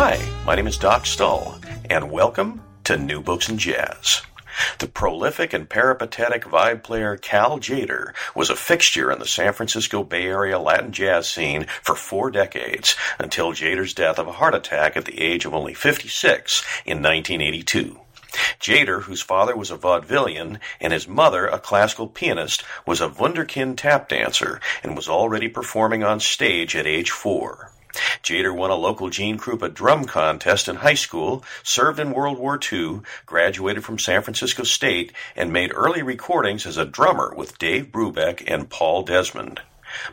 Hi, my name is Doc Stull, and welcome to New Books and Jazz. The prolific and peripatetic vibe player Cal Tjader was a fixture in the San Francisco Bay Area Latin jazz scene for four decades until Tjader's death of a heart attack at the age of only 56 in 1982. Tjader, whose father was a vaudevillian and his mother a classical pianist, was a wunderkind tap dancer and was already performing on stage at age four. Tjader won a local Gene Krupa drum contest in high school, served in World War II, graduated from San Francisco State, and made early recordings as a drummer with Dave Brubeck and Paul Desmond.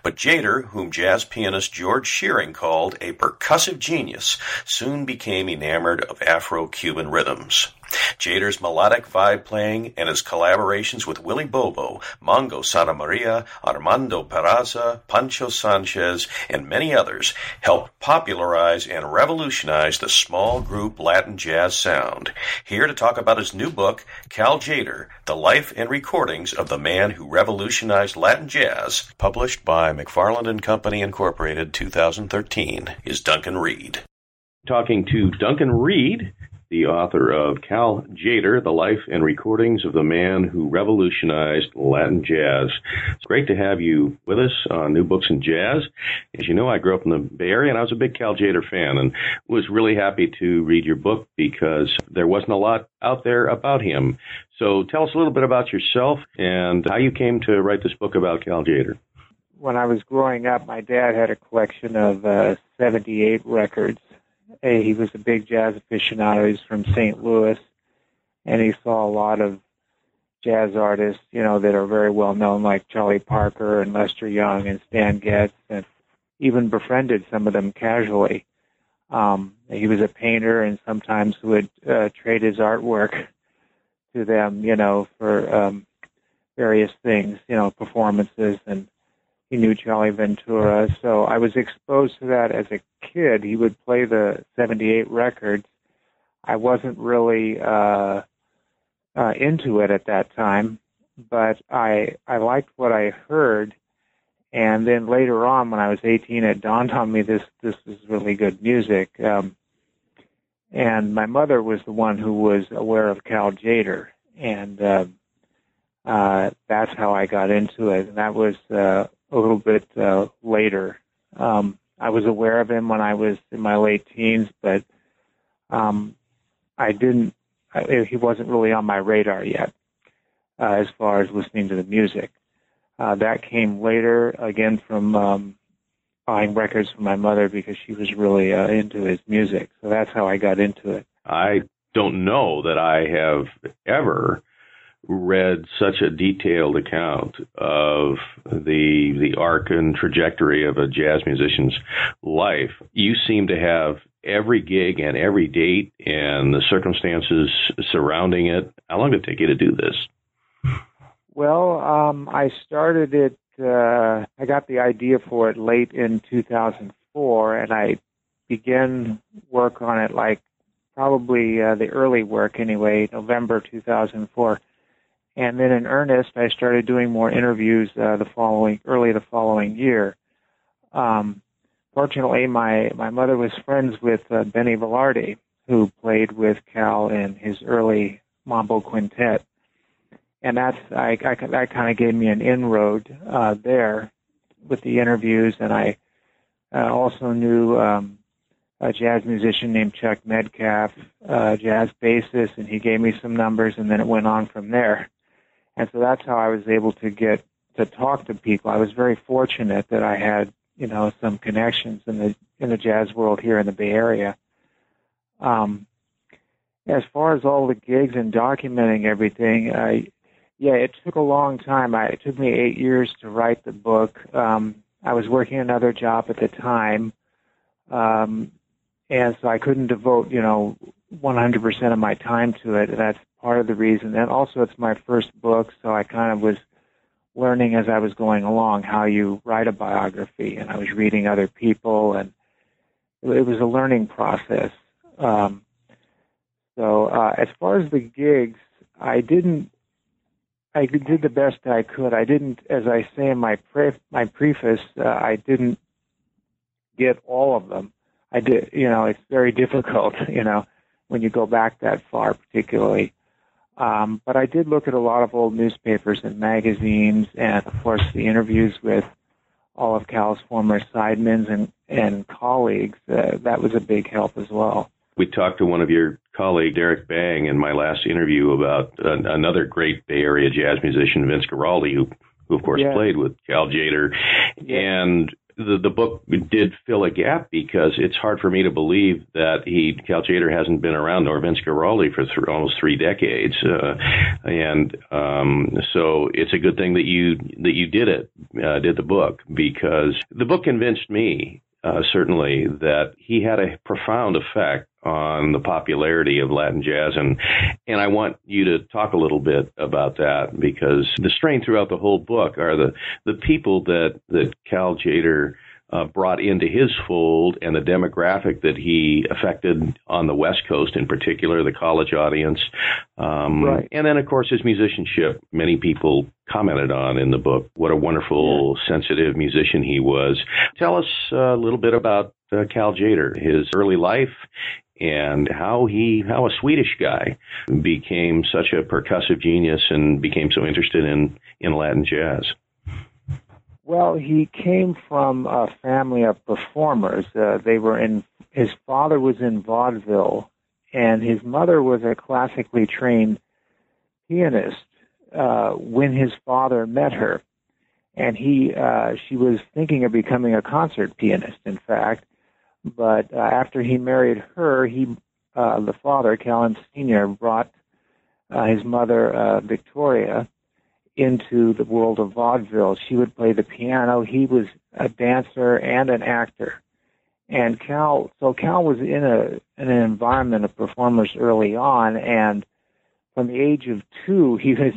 But Tjader, whom jazz pianist George Shearing called a percussive genius, soon became enamored of Afro-Cuban rhythms. Tjader's melodic vibe playing and his collaborations with Willie Bobo, Mongo Santamaria, Armando Peraza, Poncho Sanchez, and many others helped popularize and revolutionize the small group Latin jazz sound. Here to talk about his new book, Cal Tjader, The Life and Recordings of the Man Who Revolutionized Latin Jazz, published by McFarland and Company Incorporated 2013, is Duncan Reid. Talking to Duncan Reid, the author of Cal Tjader, The Life and Recordings of the Man Who Revolutionized Latin Jazz. It's great to have you with us on New Books in Jazz. As you know, I grew up in the Bay Area and I was a big Cal Tjader fan and was really happy to read your book because there wasn't a lot out there about him. So tell us a little bit about yourself and how you came to write this book about Cal Tjader. When I was growing up, my dad had a collection of uh, 78 records he was a big jazz aficionado. He's from St. Louis, and he saw a lot of jazz artists, you know, that are very well known, like Charlie Parker and Lester Young and Stan Getz, and even befriended some of them casually. Um, he was a painter, and sometimes would uh, trade his artwork to them, you know, for um, various things, you know, performances and he knew Charlie Ventura. So I was exposed to that as a kid. He would play the 78 records. I wasn't really uh, uh, into it at that time, but I I liked what I heard. And then later on, when I was 18, it dawned on me this this is really good music. Um, and my mother was the one who was aware of Cal Tjader, and uh, uh, that's how I got into it. And that was uh, a little bit uh, later. Um, I was aware of him when I was in my late teens, but um, I didn't. I, he wasn't really on my radar yet, uh, as far as listening to the music. Uh, that came later, again from um, buying records from my mother because she was really uh, into his music. So that's how I got into it. I don't know that I have ever read such a detailed account of the the arc and trajectory of a jazz musician's life. You seem to have every gig and every date and the circumstances surrounding it. How long did it take you to do this? Well, um, I started it. Uh, I got the idea for it late in 2004, and I began work on it like probably uh, the early work anyway, November 2004 and then in earnest, I started doing more interviews uh, the following, early the following year. Um, fortunately, my my mother was friends with uh, Benny Velarde, who played with Cal in his early mambo quintet, and that's I, I that kind of gave me an inroad uh, there with the interviews, and I uh, also knew um, a jazz musician named Chuck Metcalf, uh, jazz bassist, and he gave me some numbers, and then it went on from there. And so that's how I was able to get to talk to people. I was very fortunate that I had, you know, some connections in the in the jazz world here in the Bay Area. Um, as far as all the gigs and documenting everything, I, yeah, it took a long time. I, it took me eight years to write the book. Um, I was working another job at the time, um, and so I couldn't devote, you know, 100% of my time to it. That's part of the reason. And also, it's my first book, so I kind of was learning as I was going along how you write a biography, and I was reading other people, and it was a learning process. Um, so, uh, as far as the gigs, I didn't. I did the best I could. I didn't, as I say in my pre- my preface, uh, I didn't get all of them. I did, you know, it's very difficult, you know, when you go back that far, particularly. Um, but I did look at a lot of old newspapers and magazines, and of course the interviews with all of Cal's former sidemen and and colleagues. Uh, that was a big help as well. We talked to one of your colleague Derrick Bang in my last interview about uh, another great Bay Area jazz musician, Vince Guaraldi, who who of course yeah. played with Cal Tjader, yeah. and the, the book did fill a gap because it's hard for me to believe that he Cal Tjader hasn't been around nor Vince Guaraldi for th- almost three decades, uh, and um, so it's a good thing that you that you did it, uh, did the book because the book convinced me uh, certainly that he had a profound effect on the popularity of Latin jazz, and and I want you to talk a little bit about that because the strain throughout the whole book are the the people that that Cal Tjader uh, brought into his fold and the demographic that he affected on the West Coast, in particular, the college audience. Um, right. And then, of course, his musicianship. Many people commented on in the book what a wonderful, yeah. sensitive musician he was. Tell us a little bit about uh, Cal Tjader, his early life, and how he how a Swedish guy became such a percussive genius and became so interested in in Latin jazz. Well, he came from a family of performers. Uh, they were in his father was in vaudeville, and his mother was a classically trained pianist uh, when his father met her. And he, uh, she was thinking of becoming a concert pianist, in fact but uh, after he married her, he, uh, the father, Callen Sr., brought uh, his mother, uh, Victoria, into the world of vaudeville. She would play the piano. He was a dancer and an actor. And Cal, so Cal was in a in an environment of performers early on, and from the age of two, he was,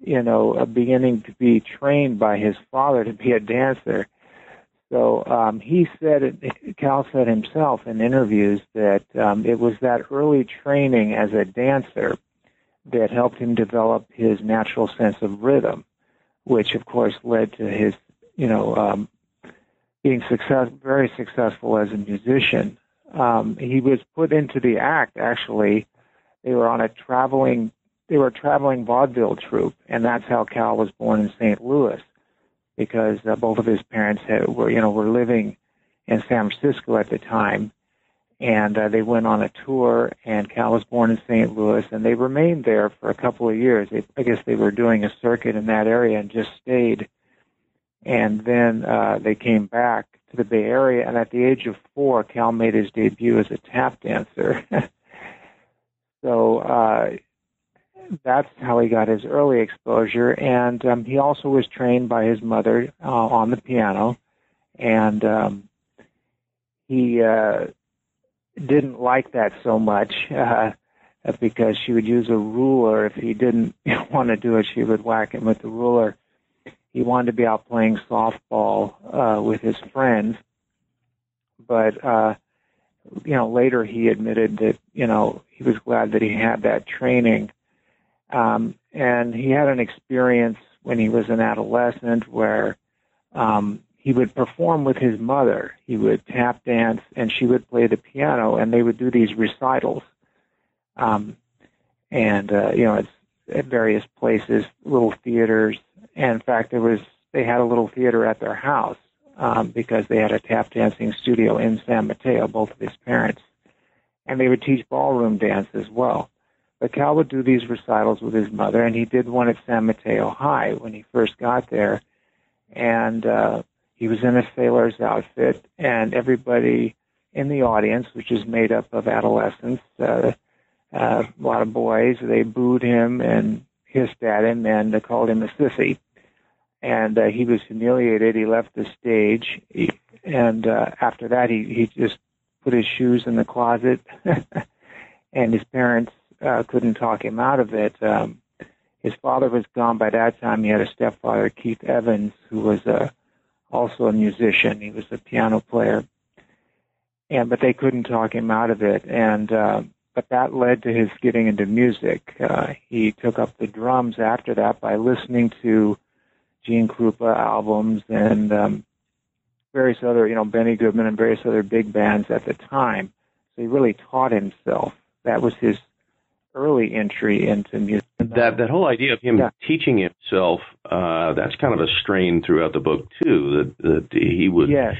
you know, beginning to be trained by his father to be a dancer. So um, he said, Cal said himself in interviews that um, it was that early training as a dancer that helped him develop his natural sense of rhythm, which of course led to his, you know, um, being success, very successful as a musician. Um, he was put into the act. Actually, they were on a traveling, they were a traveling vaudeville troupe, and that's how Cal was born in St. Louis because uh, both of his parents had, were, you know, were living in San Francisco at the time, and uh, they went on a tour. And Cal was born in St. Louis, and they remained there for a couple of years. They, I guess they were doing a circuit in that area and just stayed. And then uh, they came back to the Bay Area, and at the age of four, Cal made his debut as a tap dancer. so uh, that's how he got his early exposure. And um, he also was trained by his mother uh, on the piano, and um, he uh, didn't like that so much uh, because she would use a ruler. If he didn't want to do it, she would whack him with the ruler. He wanted to be out playing softball uh, with his friends, but uh, you know later he admitted that you know he was glad that he had that training um, and he had an experience when he was an adolescent where um, he would perform with his mother. He would tap dance, and she would play the piano, and they would do these recitals. Um, and uh, you know, it's at various places, little theaters. And in fact, there was they had a little theater at their house um, because they had a tap dancing studio in San Mateo, both of his parents, and they would teach ballroom dance as well. But Cal would do these recitals with his mother, and he did one at San Mateo High when he first got there. And uh, he was in a sailor's outfit, and everybody in the audience, which is made up of adolescents, uh, uh, a lot of boys, they booed him and hissed at him and uh, called him a sissy. And uh, he was humiliated. He left the stage, and uh, after that, he he just put his shoes in the closet, and his parents uh, couldn't talk him out of it. Um, his father was gone by that time. He had a stepfather, Keith Evans, who was uh, also a musician. He was a piano player, and but they couldn't talk him out of it. And uh, but that led to his getting into music. Uh, he took up the drums after that by listening to Gene Krupa albums and um, various other, you know, Benny Goodman and various other big bands at the time. So he really taught himself. That was his early entry into music. That that whole idea of him yeah. teaching himself, uh, that's kind of a strain throughout the book too. That, that he would yes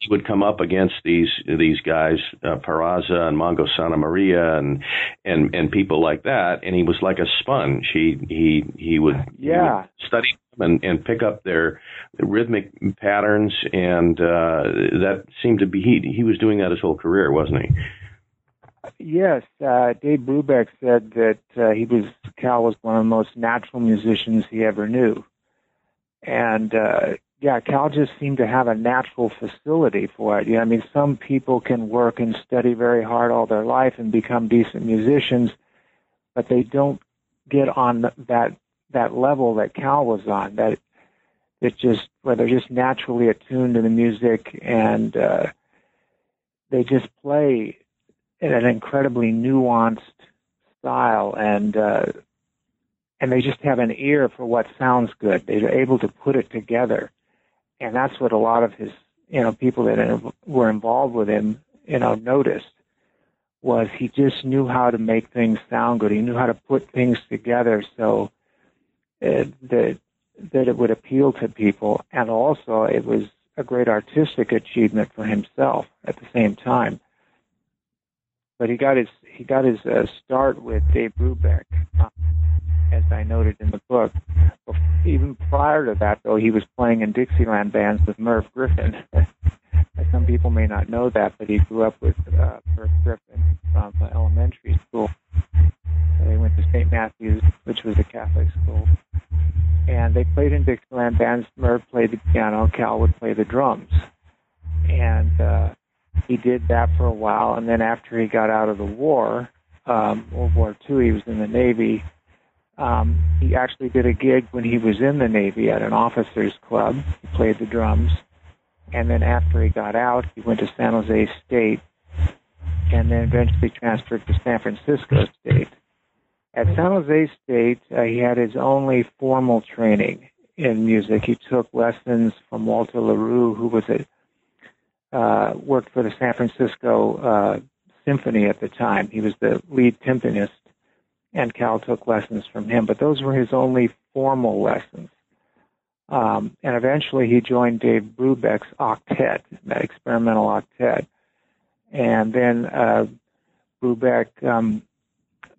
he would come up against these these guys, uh, Peraza and Mongo Santamaria and and and people like that, and he was like a sponge. He he he would yeah he would study them and and pick up their rhythmic patterns, and uh, that seemed to be he he was doing that his whole career, wasn't he? Yes, uh, Dave Brubeck said that uh, he was Cal was one of the most natural musicians he ever knew, and uh, yeah, Cal just seemed to have a natural facility for it. Yeah, I mean, some people can work and study very hard all their life and become decent musicians, but they don't get on that that level that Cal was on. That it just where they're just naturally attuned to the music and uh, they just play an incredibly nuanced style and uh, and they just have an ear for what sounds good. They're able to put it together and that's what a lot of his you know people that were involved with him you know noticed was he just knew how to make things sound good. He knew how to put things together so uh, that that it would appeal to people, and also it was a great artistic achievement for himself at the same time. But he got his he got his uh, start with Dave Brubeck. Uh, as I noted in the book. Even prior to that, though, he was playing in Dixieland bands with Merv Griffin. Some people may not know that, but he grew up with uh, Merv Griffin from uh, elementary school. They went to St. Matthew's, which was a Catholic school. And they played in Dixieland bands. Merv played the piano, Cal would play the drums. And uh, he did that for a while. And then after he got out of the war, um, World War II, he was in the Navy um, he actually did a gig when he was in the Navy at an officers' club. He played the drums. And then after he got out, he went to San Jose State and then eventually transferred to San Francisco State. At San Jose State, uh, he had his only formal training in music. He took lessons from Walter LaRue, who was a uh, worked for the San Francisco uh, Symphony at the time. He was the lead timpanist and Cal took lessons from him, but those were his only formal lessons. Um, and eventually he joined Dave Brubeck's octet, that experimental octet. And then uh, Brubeck, um,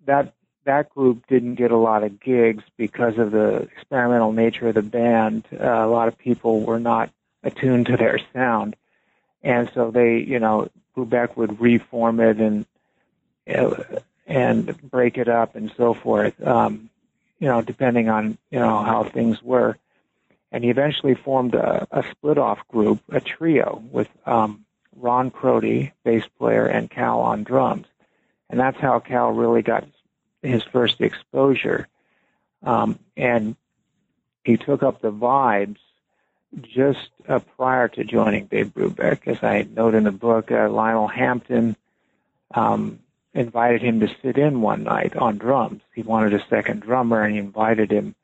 that that group didn't get a lot of gigs because of the experimental nature of the band. Uh, a lot of people were not attuned to their sound, and so they, you know, Brubeck would reform it and and break it up and so forth. Um, you know, depending on you know how things were. And he eventually formed a, a split off group, a trio with um, Ron Crotty, bass player, and Cal on drums. And that's how Cal really got his first exposure. Um, and he took up the vibes just uh, prior to joining Dave Brubeck. As I note in the book, uh, Lionel Hampton um, invited him to sit in one night on drums. He wanted a second drummer, and he invited him,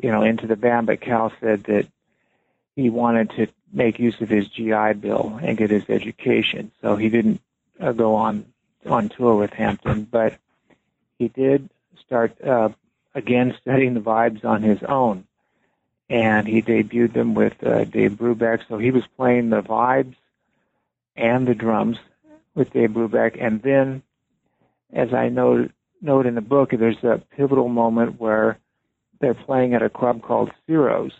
you know, into the band. But Cal said that he wanted to make use of his GI Bill and get his education, so he didn't uh, go on on tour with Hampton. But he did start uh, again studying the vibes on his own, and he debuted them with uh, Dave Brubeck. So he was playing the vibes and the drums with Dave Brubeck. And then, as I note, note in the book, there's a pivotal moment where they're playing at a club called Ciro's,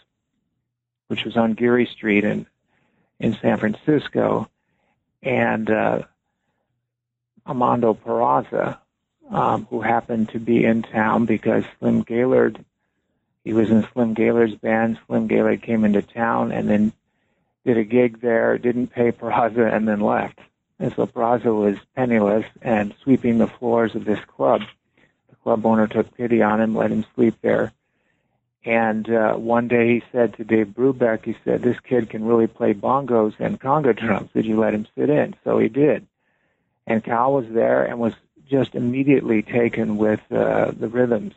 which was on Geary Street in in San Francisco, and uh, Armando Peraza, um, who happened to be in town because Slim Gaillard, he was in Slim Gaillard's band. Slim Gaillard came into town and then did a gig there, didn't pay Peraza, and then left And so Peraza was penniless and sweeping the floors of this club. The club owner took pity on him, let him sleep there. And uh, one day he said to Dave Brubeck, he said, this kid can really play bongos and conga drums. Did you let him sit in? So he did. And Cal was there and was just immediately taken with uh, the rhythms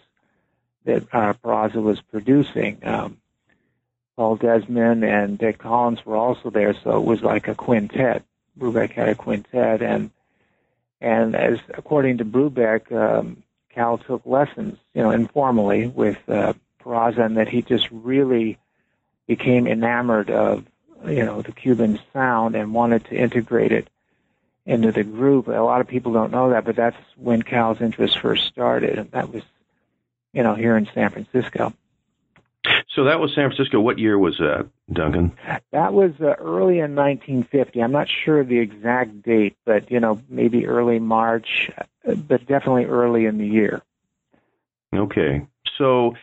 that uh, Peraza was producing. Um, Paul Desmond and Dick Collins were also there, so it was like a quintet. Brubeck had a quintet, and and as according to Brubeck, um, Cal took lessons, you know, informally with uh, Peraza, and that he just really became enamored of you know the Cuban sound and wanted to integrate it into the group. A lot of people don't know that, but that's when Cal's interest first started, and that was you know here in San Francisco. So that was San Francisco. What year was that, Duncan? That was uh, early in 1950. I'm not sure the exact date, but you know maybe early March, but definitely early in the year. Okay. So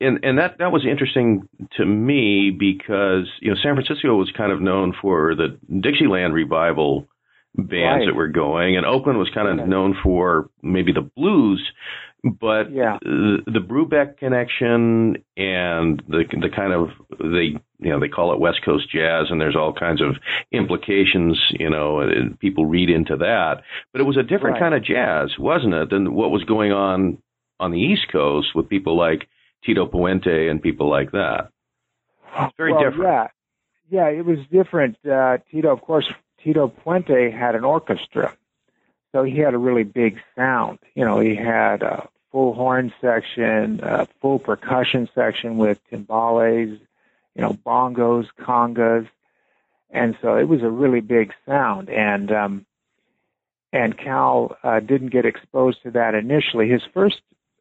and and that that was interesting to me because you know San Francisco was kind of known for the Dixieland revival bands right. that were going, and Oakland was kind of known for maybe the blues. But yeah. the, the Brubeck connection and the the kind of they you know they call it West Coast jazz, and there's all kinds of implications, you know, and people read into that. But it was a different right. kind of jazz, wasn't it, than what was going on on the East Coast with people like Tito Puente and people like that. It's very well, different. Yeah, yeah, it was different. Uh, Tito, of course, Tito Puente had an orchestra, so he had a really big sound. You know, he had a full horn section, a full percussion section with timbales, you know, bongos, congas, and so it was a really big sound. And um, and Cal uh, didn't get exposed to that initially. His first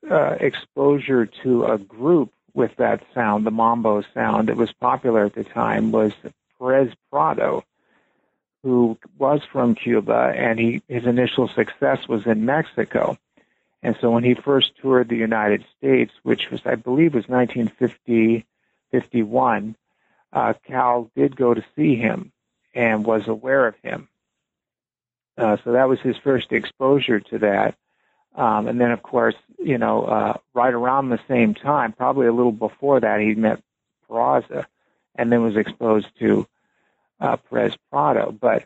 uh, exposure to a group with that sound, the mambo sound that was popular at the time, was Perez Prado, who was from Cuba, and he his initial success was in Mexico. And so when he first toured the United States, which was I believe was 1950 51, uh, Cal did go to see him and was aware of him. Uh, so that was his first exposure to that. Um, and then, of course, you know, uh, right around the same time, probably a little before that, he met Peraza and then was exposed to uh, Perez Prado. But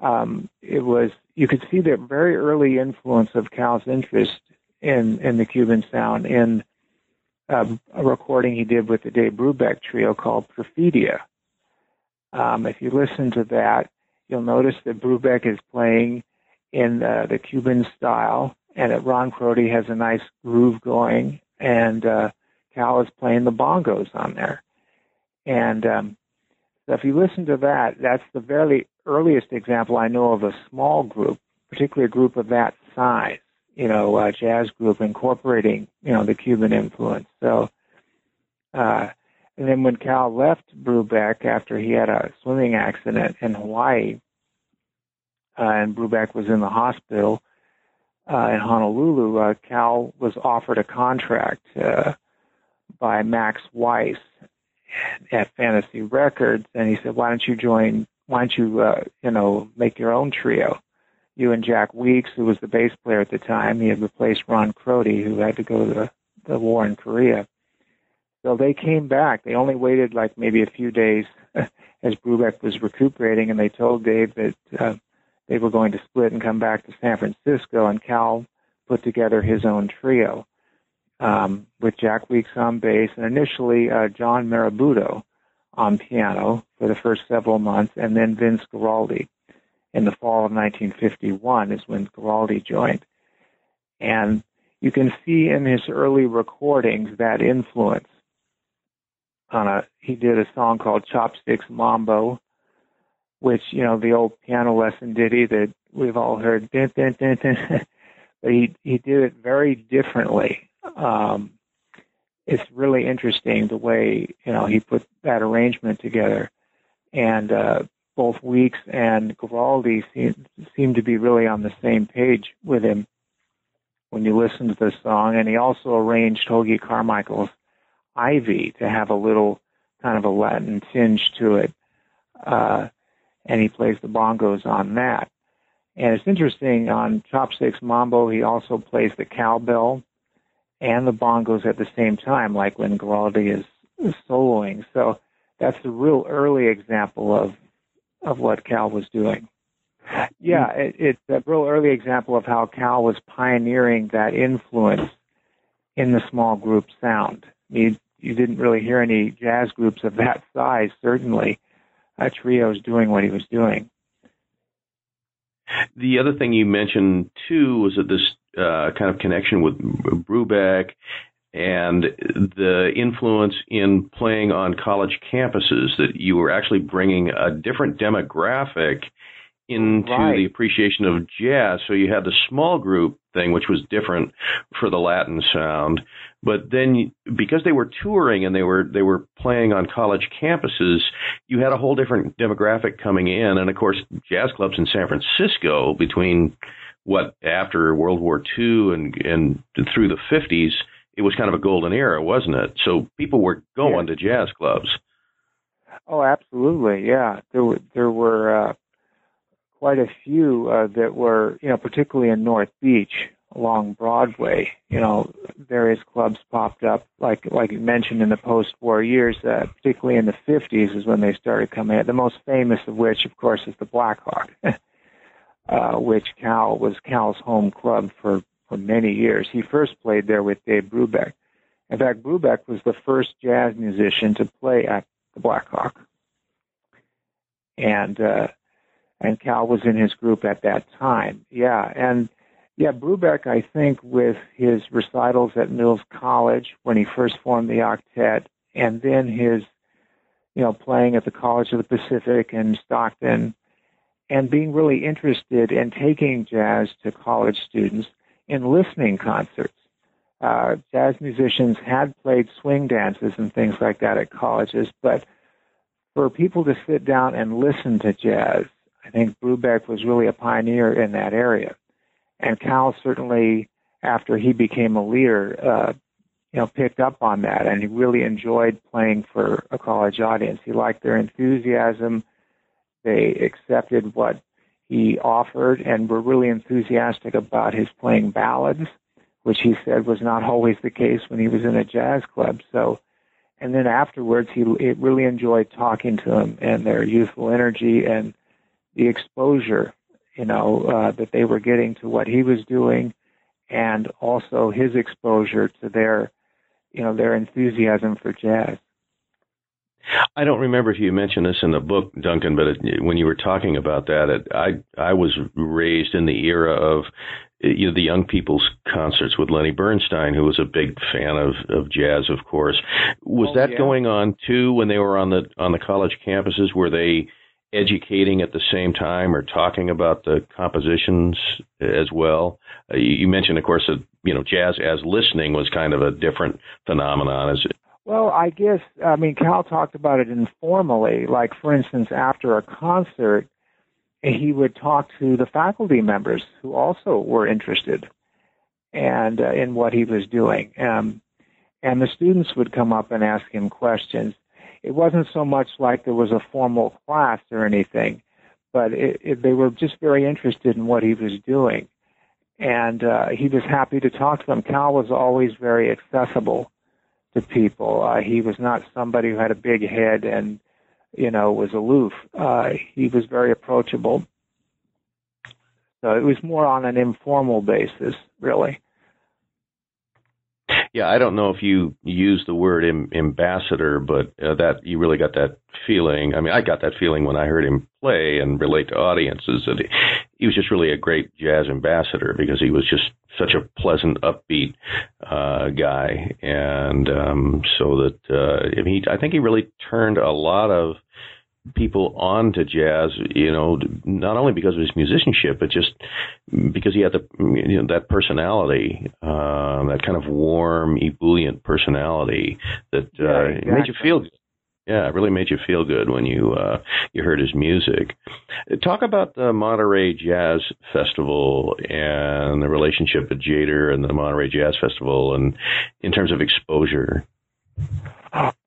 um, it was, you could see the very early influence of Cal's interest in, in the Cuban sound in uh, a recording he did with the Dave Brubeck trio called Perfidia. Um, if you listen to that, you'll notice that Brubeck is playing in uh, the Cuban style and that Ron Crotty has a nice groove going, and uh, Cal is playing the bongos on there. And um, so if you listen to that, that's the very earliest example I know of a small group, particularly a group of that size, you know, a jazz group incorporating, you know, the Cuban influence. So, uh, and then when Cal left Brubeck after he had a swimming accident in Hawaii, uh, and Brubeck was in the hospital, uh, in Honolulu, uh, Cal was offered a contract uh, by Max Weiss at Fantasy Records, and he said, "Why don't you join? Why don't you, uh, you know, make your own trio? You and Jack Weeks, who was the bass player at the time, he had replaced Ron Crotty, who had to go to the, the war in Korea. So they came back. They only waited like maybe a few days as Brubeck was recuperating, and they told Dave that." Uh, they were going to split and come back to San Francisco, and Cal put together his own trio um, with Jack Weeks on bass and initially uh, John Marabuto on piano for the first several months, and then Vince Guaraldi. In the fall of 1951 is when Guaraldi joined. And you can see in his early recordings that influence. On a, he did a song called Chopsticks Mambo, which you know the old piano lesson ditty that we've all heard. But he he did it very differently. Um, it's really interesting the way you know he put that arrangement together, and uh, both Weeks and Guaraldi seem, seem to be really on the same page with him when you listen to this song. And he also arranged Hoagy Carmichael's Ivy to have a little kind of a Latin tinge to it. Uh, and he plays the bongos on that. And it's interesting on Chopsticks Mambo, he also plays the cowbell and the bongos at the same time, like when Guaraldi is, is soloing. So that's a real early example of of what Cal was doing. Yeah, mm-hmm. it, it's a real early example of how Cal was pioneering that influence in the small group sound. You, you didn't really hear any jazz groups of that size, certainly. A trio's doing what he was doing. The other thing you mentioned too was that this uh, kind of connection with Brubeck and the influence in playing on college campuses that you were actually bringing a different demographic into right. the appreciation of jazz. So you had the small group thing, which was different for the Latin sound. But then, because they were touring and they were they were playing on college campuses, you had a whole different demographic coming in. And of course, jazz clubs in San Francisco between what after World War II and and through the 50s, it was kind of a golden era, wasn't it? So people were going yeah. to jazz clubs. Oh, absolutely, yeah. There were there were uh, quite a few uh, that were, you know, particularly in North Beach along Broadway. You know, various clubs popped up, like like you mentioned in the post-war years, uh, particularly in the 50s is when they started coming. Out. The most famous of which, of course, is the Blackhawk, uh, which Cal was Cal's home club for for many years. He first played there with Dave Brubeck. In fact, Brubeck was the first jazz musician to play at the Blackhawk. And uh, and Cal was in his group at that time. Yeah, and yeah, Brubeck, I think, with his recitals at Mills College when he first formed the octet, and then his, you know, playing at the College of the Pacific in Stockton, and being really interested in taking jazz to college students in listening concerts. Uh, jazz musicians had played swing dances and things like that at colleges, but for people to sit down and listen to jazz I think Brubeck was really a pioneer in that area. And Cal certainly, after he became a leader, uh, you know, picked up on that, and he really enjoyed playing for a college audience. He liked their enthusiasm. They accepted what he offered, and were really enthusiastic about his playing ballads, which he said was not always the case when he was in a jazz club. So, and then afterwards, he really enjoyed talking to them and their youthful energy and the exposure, you know, uh, that they were getting to what he was doing, and also his exposure to their, you know, their enthusiasm for jazz. I don't remember if you mentioned this in the book, Duncan, but it, when you were talking about that, it, I I was raised in the era of you know the young people's concerts with Lenny Bernstein, who was a big fan of of jazz, of course. Was oh, that yeah. going on too when they were on the on the college campuses? Were they educating at the same time or talking about the compositions as well? Uh, you, mentioned, of course, that you know jazz as listening was kind of a different phenomenon. It? Well, I guess I mean Cal talked about it informally. Like for instance, after a concert, he would talk to the faculty members who also were interested and uh, in what he was doing. Um, and the students would come up and ask him questions it wasn't so much like there was a formal class or anything, but it, it, they were just very interested in what he was doing. And uh, he was happy to talk to them. Cal was always very accessible to people. Uh, he was not somebody who had a big head and, you know, was aloof. Uh, he was very approachable. So it was more on an informal basis, really. Yeah, I don't know if you use the word Im- ambassador, but uh, that you really got that feeling. I mean, I got that feeling when I heard him play and relate to audiences that he, he was just really a great jazz ambassador because he was just such a pleasant, upbeat uh, guy, and um, so that uh, he, I think he really turned a lot of people on to jazz, you know, not only because of his musicianship, but just because he had the you know that personality, uh, that kind of warm, ebullient personality that uh, yeah, exactly. made you feel good. Yeah, it really made you feel good when you uh, you heard his music. Talk about the Monterey Jazz Festival and the relationship with Tjader and the Monterey Jazz Festival, and in terms of exposure.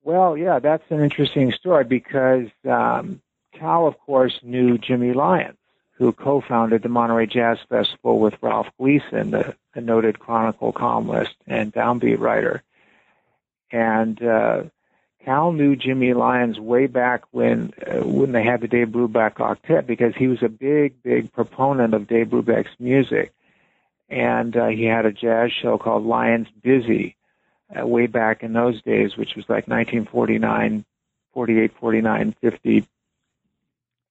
Well, yeah, that's an interesting story because um, Cal, of course, knew Jimmy Lyons, who co-founded the Monterey Jazz Festival with Ralph Gleason, the, the noted Chronicle columnist and downbeat writer. And uh, Cal knew Jimmy Lyons way back when uh, when they had the Dave Brubeck Octet because he was a big, big proponent of Dave Brubeck's music, and uh, he had a jazz show called Lyons Busy uh, way back in those days, which was like 1949, 48, 49, 50,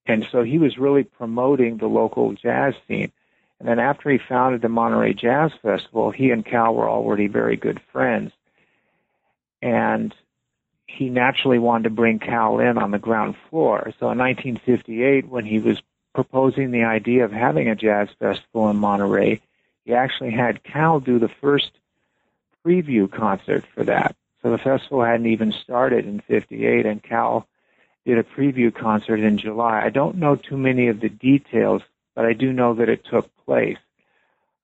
and so he was really promoting the local jazz scene. And then after he founded the Monterey Jazz Festival, he and Cal were already very good friends. And he naturally wanted to bring Cal in on the ground floor. So in 1958, when he was proposing the idea of having a jazz festival in Monterey, he actually had Cal do the first preview concert for that. So the festival hadn't even started in 58, and Cal did a preview concert in July. I don't know too many of the details, but I do know that it took place.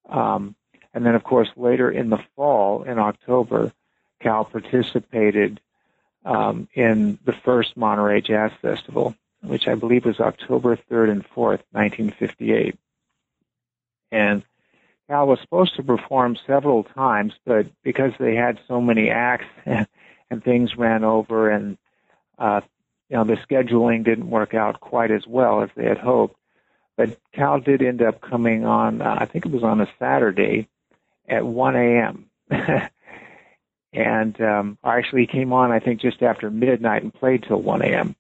Um, and then, of course, later in the fall, in October, Cal participated um, in the first Monterey Jazz Festival, which I believe was October 3rd and 4th, 1958. And Cal was supposed to perform several times, but because they had so many acts and, and things ran over and uh, you know the scheduling didn't work out quite as well as they had hoped. But Cal did end up coming on. Uh, I think it was on a Saturday at 1 a.m. and um, actually came on I think just after midnight and played till 1 a.m.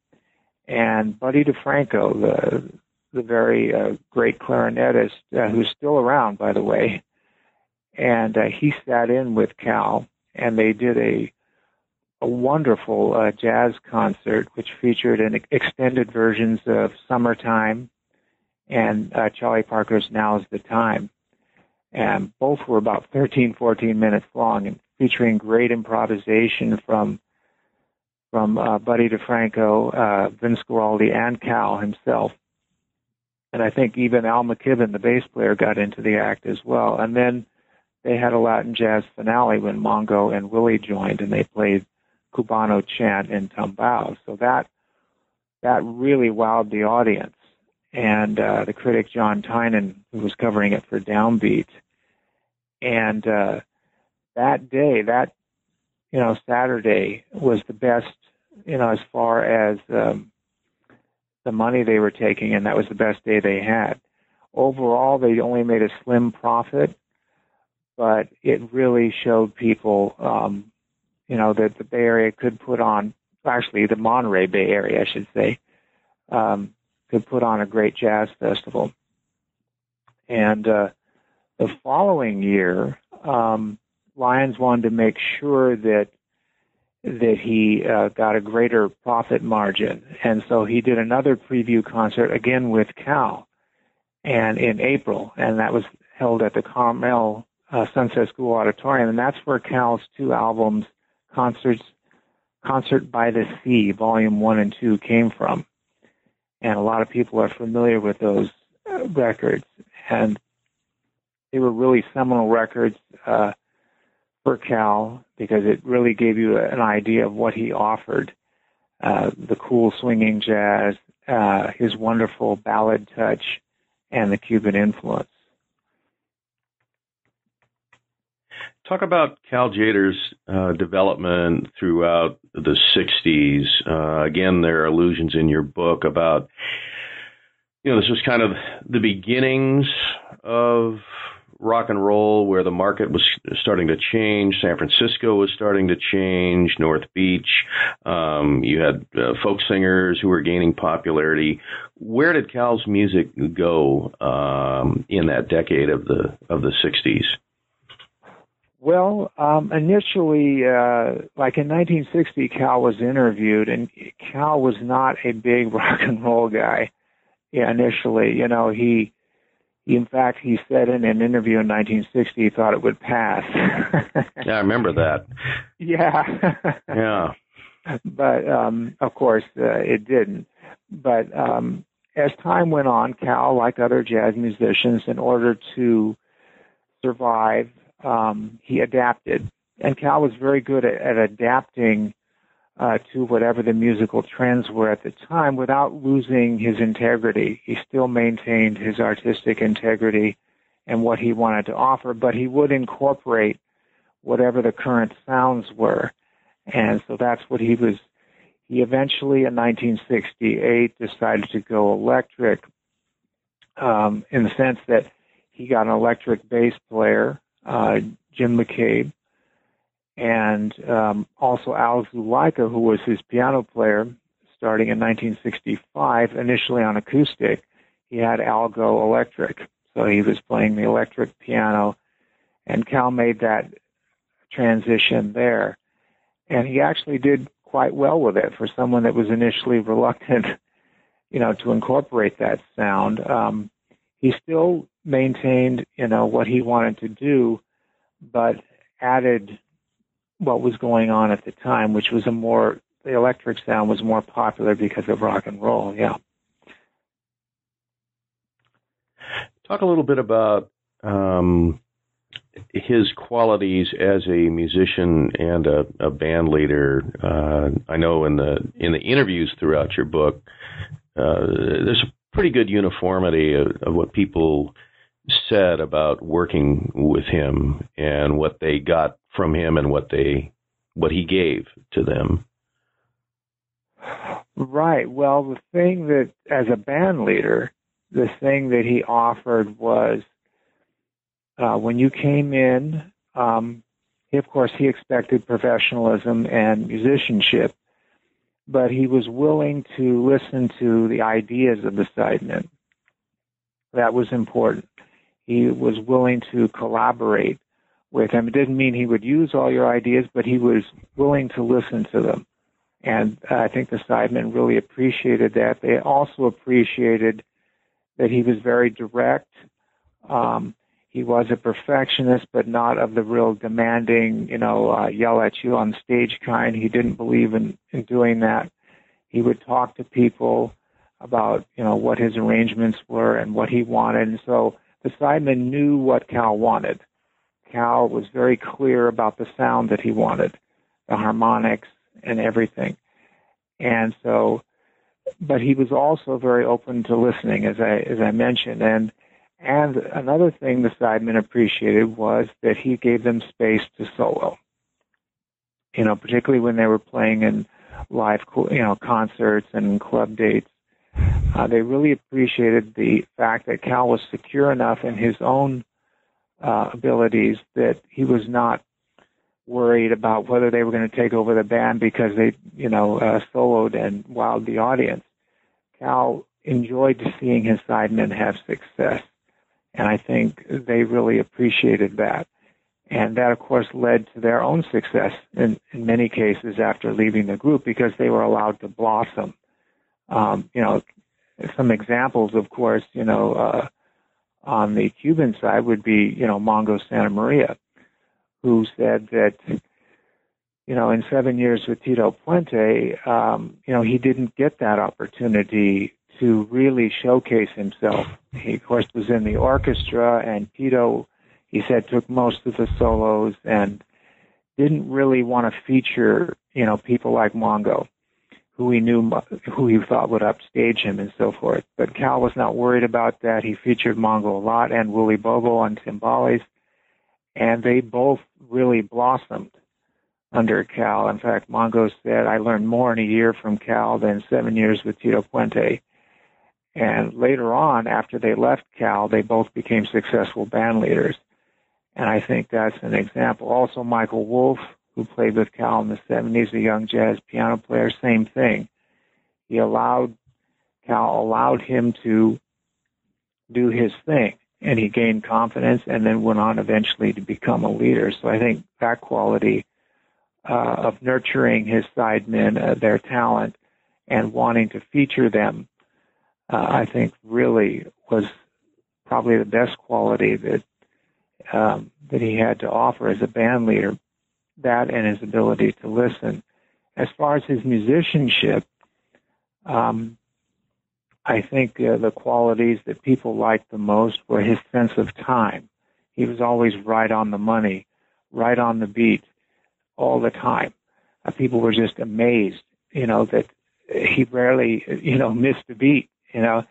And Buddy DeFranco, the the very uh, great clarinetist uh, who's still around, by the way, and uh, he sat in with Cal, and they did a a wonderful uh, jazz concert which featured an extended versions of "Summertime" and uh, Charlie Parker's "Now's the Time." And both were about 13, 14 minutes long, and featuring great improvisation from from uh, Buddy DeFranco, uh, Vince Guaraldi, and Cal himself. And I think even Al McKibbon, the bass player, got into the act as well. And then they had a Latin jazz finale when Mongo and Willie joined, and they played Cubano chant and tumbao. So that that really wowed the audience. And uh, the critic John Tynan, who was covering it for Downbeat, and uh, that day, that you know Saturday was the best, you know, as far as um, the money they were taking, and that was the best day they had. Overall, they only made a slim profit, but it really showed people, um, you know, that the Bay Area could put on, actually the Monterey Bay Area, I should say, um, could put on a great jazz festival. And uh, the following year, um, Lyons wanted to make sure that that he uh, got a greater profit margin, and so he did another preview concert again with Cal, and in April, and that was held at the Carmel uh, Sunset School Auditorium, and that's where Cal's two albums, concerts, Concert by the Sea, Volume One and Two, came from, and a lot of people are familiar with those uh, records, and they were really seminal records. Uh, for Cal because it really gave you an idea of what he offered. Uh, the cool swinging jazz, uh, his wonderful ballad touch, and the Cuban influence. Talk about Cal Tjader's uh, development throughout the 60s. Uh, again, there are allusions in your book about, you know, this was kind of the beginnings of rock and roll where the market was starting to change. San Francisco was starting to change. North Beach. Um, you had uh, folk singers who were gaining popularity. Where did Cal's music go um, in that decade of the of the '60s? Well, um, initially, uh, like in 1960, Cal was interviewed, and Cal was not a big rock and roll guy. Initially, you know, he in fact, he said in an interview in 1960 he thought it would pass. yeah, I remember that. Yeah. yeah. But um, of course, uh, it didn't. But um, as time went on, Cal, like other jazz musicians, in order to survive, um, he adapted. And Cal was very good at, at adapting uh, to whatever the musical trends were at the time without losing his integrity. He still maintained his artistic integrity and what he wanted to offer, but he would incorporate whatever the current sounds were. And so that's what he was. He eventually, in 1968, decided to go electric um, in the sense that he got an electric bass player, uh, Jim McCabe, and um, also Al Zulaica, who was his piano player starting in 1965, initially on acoustic. He had Al go electric, so he was playing the electric piano, and Cal made that transition there. And he actually did quite well with it for someone that was initially reluctant, you know, to incorporate that sound. Um, he still maintained, you know, what he wanted to do, but added what was going on at the time, which was a more the electric sound was more popular because of rock and roll. Yeah. Talk a little bit about um, his qualities as a musician and a, a band leader. Uh, I know in the in the interviews throughout your book, uh, there's a pretty good uniformity of, of what people said about working with him and what they got from him and what they what he gave to them. Right. Well, the thing that as a band leader, the thing that he offered was uh, when you came in, um, he, of course, he expected professionalism and musicianship, but he was willing to listen to the ideas of the sidemen. That was important. He was willing to collaborate with him. It didn't mean he would use all your ideas, but he was willing to listen to them. And I think the sidemen really appreciated that. They also appreciated that he was very direct. Um, he was a perfectionist, but not of the real demanding, you know, uh, yell at you on stage kind. He didn't believe in, in doing that. He would talk to people about, you know, what his arrangements were and what he wanted. And so the sidemen knew what Cal wanted. Cal was very clear about the sound that he wanted, the harmonics and everything. And so, but he was also very open to listening, as I as I mentioned. And and another thing the sidemen appreciated was that he gave them space to solo. You know, particularly when they were playing in live, you know, concerts and club dates. Uh, they really appreciated the fact that Cal was secure enough in his own uh, abilities that he was not worried about whether they were going to take over the band because they, you know, uh, soloed and wowed the audience. Cal enjoyed seeing his sidemen have success, and I think they really appreciated that. And that, of course, led to their own success in, in many cases after leaving the group because they were allowed to blossom. Um, you know, some examples, of course, you know, uh, on the Cuban side would be, you know, Mongo Santamaria, who said that, you know, in seven years with Tito Puente, um, you know, he didn't get that opportunity to really showcase himself. He, of course, was in the orchestra, and Tito, he said, took most of the solos and didn't really want to feature, you know, people like Mongo who he knew, who he thought would upstage him and so forth. But Cal was not worried about that. He featured Mongo a lot and Willie Bobo on timbales, and they both really blossomed under Cal. In fact, Mongo said, I learned more in a year from Cal than seven years with Tito Puente. And later on, after they left Cal, they both became successful band leaders. And I think that's an example. Also, Michael Wolff, who played with Cal in the 70s, a young jazz piano player, same thing. He allowed, Cal allowed him to do his thing and he gained confidence and then went on eventually to become a leader. So I think that quality uh, of nurturing his sidemen, uh, their talent, and wanting to feature them, uh, I think really was probably the best quality that um, that he had to offer as a band leader that and his ability to listen. As far as his musicianship, um, I think uh, the qualities that people liked the most were his sense of time. He was always right on the money, right on the beat, all the time. uh, people were just amazed, you know, that he rarely, you know, missed a beat. You know,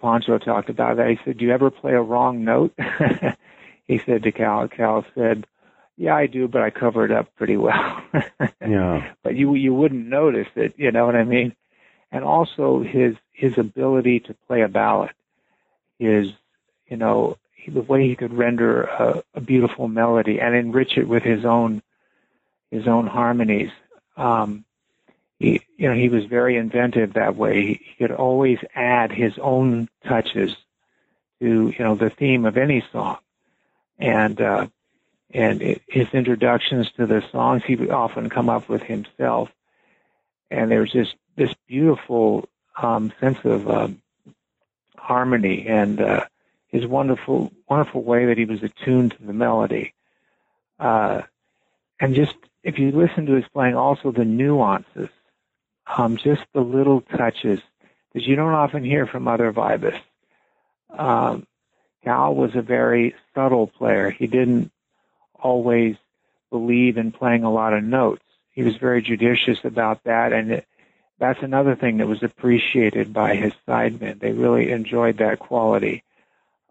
Poncho talked about that. He said, "Do you ever play a wrong note?" he said to Cal. Cal said, "Yeah, I do, but I cover it up pretty well." yeah. But you you wouldn't notice it. You know what I mean? And also his his ability to play a ballad, his you know the way he could render a, a beautiful melody and enrich it with his own his own harmonies. Um, he, you know, he was very inventive that way. He, he could always add his own touches to, you know, the theme of any song. And, uh, and it, his introductions to the songs he would often come up with himself. And there's just this beautiful, um, sense of, um, harmony and, uh, his wonderful, wonderful way that he was attuned to the melody. Uh, and just if you listen to his playing, also the nuances, um, just the little touches that you don't often hear from other vibists. Um, Cal was a very subtle player. He didn't always believe in playing a lot of notes. He was very judicious about that, and it, that's another thing that was appreciated by his sidemen. They really enjoyed that quality.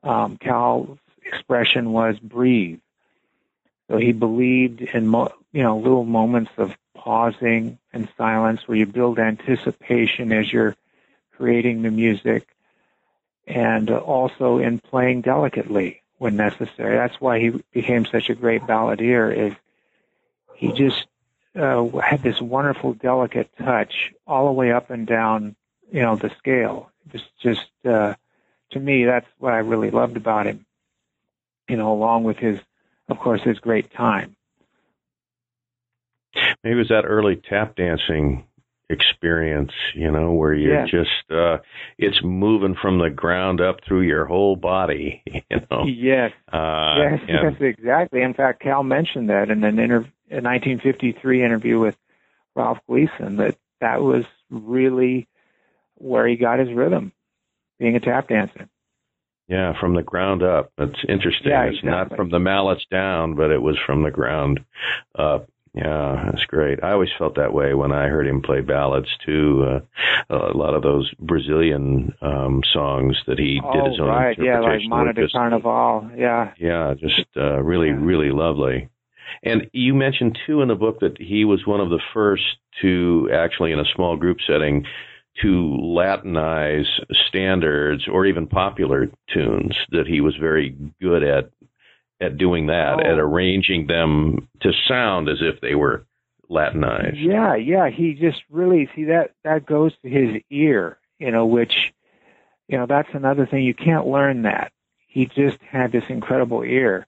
Um, Cal's expression was breathe. So he believed in mo- you know little moments of pausing and silence where you build anticipation as you're creating the music, and also in playing delicately when necessary. That's why he became such a great balladeer. Is he just uh, had this wonderful, delicate touch all the way up and down, you know, the scale. Just, just uh, to me, that's what I really loved about him. You know, along with his of course, his great time. Maybe it was that early tap dancing experience, you know, where you're yeah. just uh it's moving from the ground up through your whole body, you know. Yes. Uh yes, and, yes, exactly. In fact, Cal mentioned that in an interview a 1953 interview with Ralph Gleason that that was really where he got his rhythm, being a tap dancer. Yeah, from the ground up. It's interesting. Yeah, exactly. it's not from the mallets down, but it was from the ground up. Yeah, that's great. I always felt that way when I heard him play ballads too. Uh, a lot of those Brazilian um, songs that he oh, did his own right. interpretation. Yeah, like Manhã de Carnaval. Yeah. Yeah, just uh, really, Yeah. really lovely. And you mentioned too in the book that he was one of the first to actually, in a small group setting, to Latinize standards or even popular tunes. That he was very good at at doing that, Oh. at arranging them to sound as if they were Latinized. Yeah, yeah. He just really see that that goes to his ear, you know, which you know, that's another thing you can't learn that. He just had this incredible ear.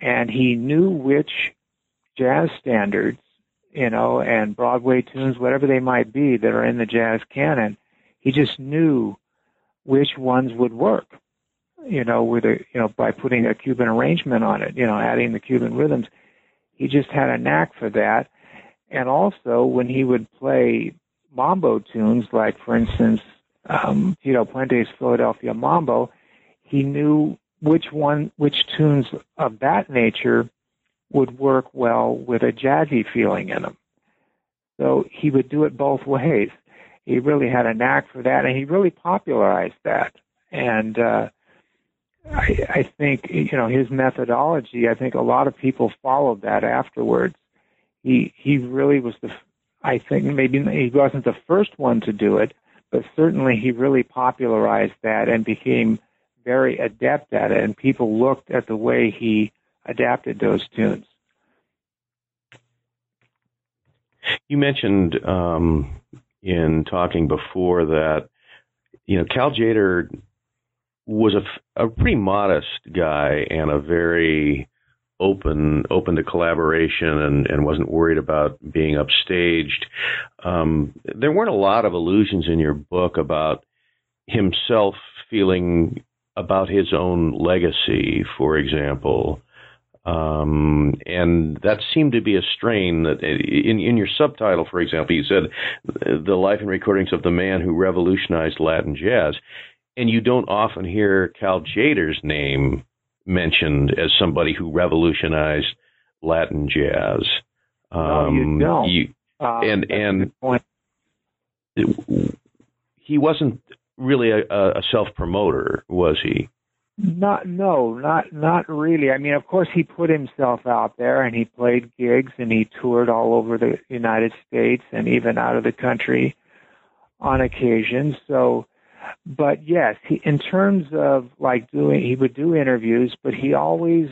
And he knew which jazz standards, you know, and Broadway tunes, whatever they might be that are in the jazz canon, he just knew which ones would work. You know, with a you know, by putting a Cuban arrangement on it, you know, adding the Cuban rhythms. He just had a knack for that. And also when he would play mambo tunes, like for instance, um, Tito Puente's Philadelphia Mambo, he knew which one, which tunes of that nature would work well with a jazzy feeling in them. So he would do it both ways. He really had a knack for that, and he really popularized that. And uh, I, I think you know his methodology. I think a lot of people followed that afterwards. He he really was the. I think maybe he wasn't the first one to do it, but certainly he really popularized that and became very adept at it. And people looked at the way he adapted those tunes. You mentioned um, in talking before that you know Cal Tjader was a, a pretty modest guy and a very open open to collaboration and, and wasn't worried about being upstaged. Um, there weren't a lot of allusions in your book about himself feeling about his own legacy, for example. Um, and that seemed to be a strain that in, in your subtitle, for example, you said the life and recordings of the man who revolutionized Latin jazz. And you don't often hear Cal Tjader's name mentioned as somebody who revolutionized Latin jazz. No, you don't. You, Um, and and point. he wasn't really a, a self promoter, was he? Not no, not not really. I mean, of course, he put himself out there and he played gigs and he toured all over the United States and even out of the country on occasion. So, but yes, he, in terms of like doing, he would do interviews, but he always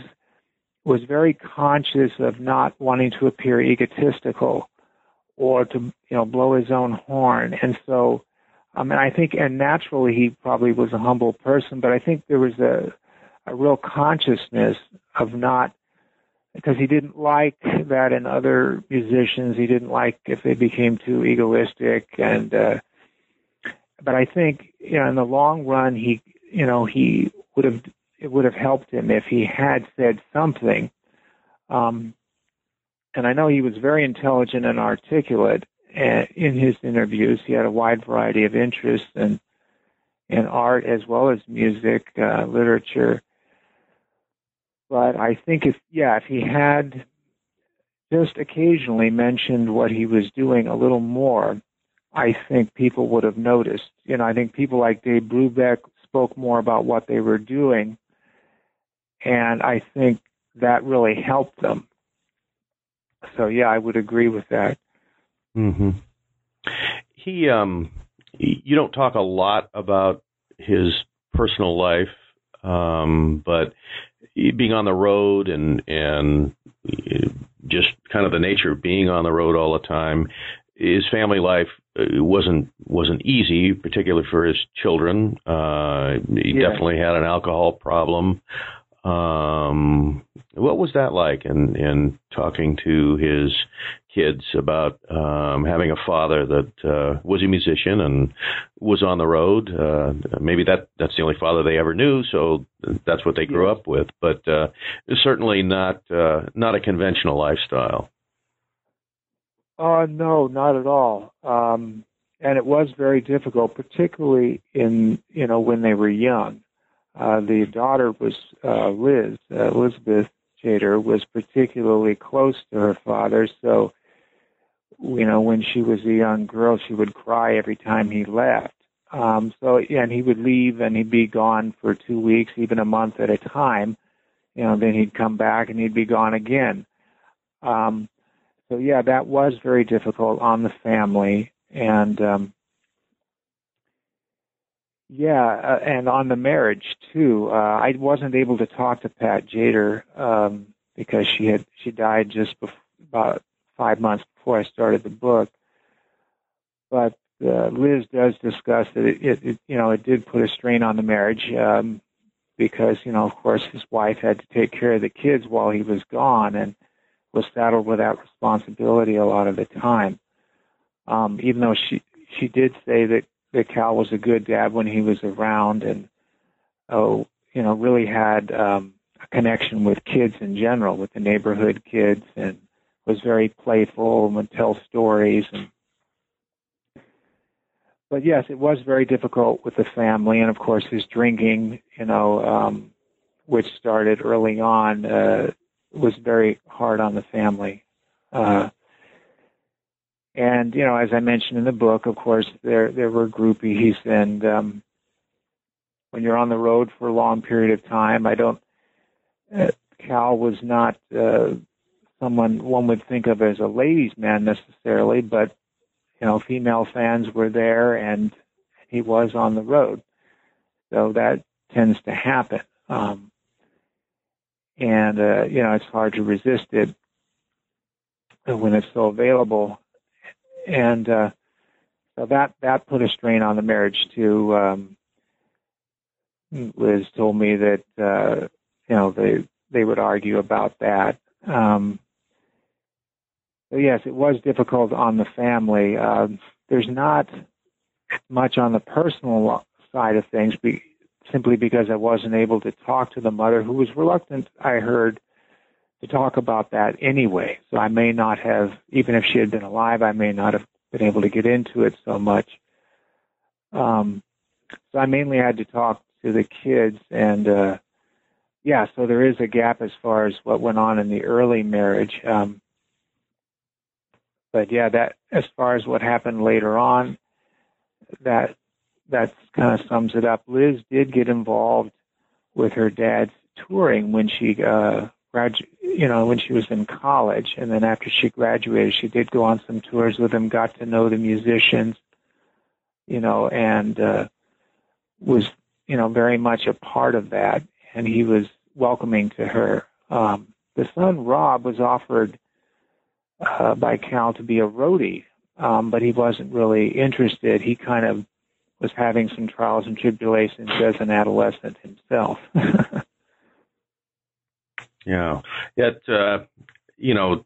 was very conscious of not wanting to appear egotistical or to you know blow his own horn, and so I mean, I think, and naturally, he probably was a humble person, but I think there was a, a real consciousness of not, because he didn't like that in other musicians. He didn't like if they became too egoistic, and uh, but I think, you know, in the long run, he, you know, he would have it would have helped him if he had said something. Um, and I know he was very intelligent and articulate, in his interviews. He had a wide variety of interests and in art as well as music, uh, literature. But I think if yeah, if he had just occasionally mentioned what he was doing a little more, I think people would have noticed. You know, I think people like Dave Brubeck spoke more about what they were doing, and I think that really helped them. So yeah, I would agree with that. Mm-hmm. He, um, you don't talk a lot about his personal life, um, but being on the road and and just kind of the nature of being on the road all the time, his family life uh, wasn't wasn't easy, particularly for his children. Uh, he yeah. definitely had an alcohol problem. Um, what was that like in in talking to his kids about um, having a father that uh, was a musician and was on the road. Uh, maybe that that's the only father they ever knew, so that's what they grew up with. But uh, certainly not uh, not a conventional lifestyle. Uh, no, not at all. Um, and it was very difficult, particularly in you know when they were young. Uh, the daughter was uh, Liz uh, Elizabeth Tjader was particularly close to her father, so you know, when she was a young girl, she would cry every time he left. Um, so, and he would leave and he'd be gone for two weeks, even a month at a time. You know, then he'd come back and he'd be gone again. Um, so, yeah, that was very difficult on the family. And, um, yeah, uh, and on the marriage too. Uh, I wasn't able to talk to Pat Tjader um, because she had she died just before, about five months before I started the book. But uh, Liz does discuss that it, it, it, you know, it did put a strain on the marriage um, because, you know, of course, his wife had to take care of the kids while he was gone and was saddled with that responsibility a lot of the time. Um, even though she she did say that that Cal was a good dad when he was around and oh, you know, really had um, a connection with kids in general, with the neighborhood kids and was very playful and would tell stories and but yes, it was very difficult with the family, and of course his drinking, you know, um, which started early on, uh, was very hard on the family. Uh, and you know, as I mentioned in the book, of course there there were groupies, and um, when you're on the road for a long period of time, I don't. Uh, Cal was not uh, someone one would think of as a ladies' man necessarily, but you know, female fans were there, and he was on the road, so that tends to happen. Um, and uh, you know, it's hard to resist it when it's so available, and uh, so that that put a strain on the marriage too. Um, Liz told me that uh, you know they they would argue about that. Um, so yes, it was difficult on the family. Uh, there's not much on the personal side of things, be, simply because I wasn't able to talk to the mother, who was reluctant. I heard to talk about that anyway. So I may not have, even if she had been alive, I may not have been able to get into it so much. Um, so I mainly had to talk to the kids, and uh, yeah, so there is a gap as far as what went on in the early marriage. Um, but yeah, that as far as what happened later on, that that kind of sums it up. Liz did get involved with her dad's touring when she uh gradu- you know when she was in college. And then after she graduated she did go on some tours with him got to know the musicians you know and uh was you know very much a part of that. And he was welcoming to her. Um the son rob was offered uh by cal to be a roadie. Um but he wasn't really interested. He kind of was having some trials and tribulations as an adolescent himself Yeah, it uh, you know,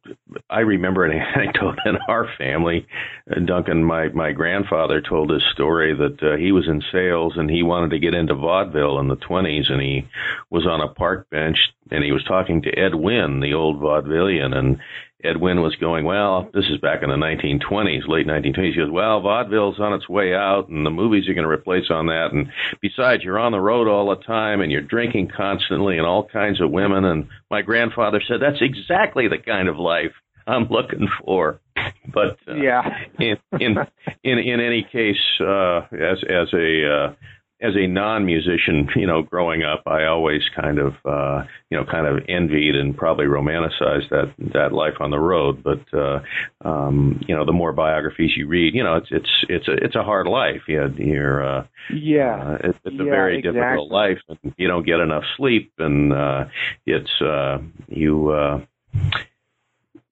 I remember an anecdote in our family. Uh, Duncan, my my grandfather told this story that uh, he was in sales and he wanted to get into vaudeville in the twenties, and he was on a park bench and he was talking to Ed Wynn, the old vaudevillian, and Ed Wynn was going, well, this is back in the 1920s, late 1920s. He goes, well, vaudeville's on its way out, and the movies are going to replace on that. And besides, you're on the road all the time, and you're drinking constantly, and all kinds of women. And my grandfather said, that's exactly the kind of life I'm looking for. But uh, yeah, in in in in any case, uh, as as a uh, as a non-musician, you know, growing up, I always kind of, uh, you know, kind of envied and probably romanticized that that life on the road. But uh, um, you know, the more biographies you read, you know, it's it's it's a it's a hard life. You you're uh, yeah, uh, it's, it's a very exactly. difficult life, and you don't get enough sleep, and uh, it's uh, you. Uh,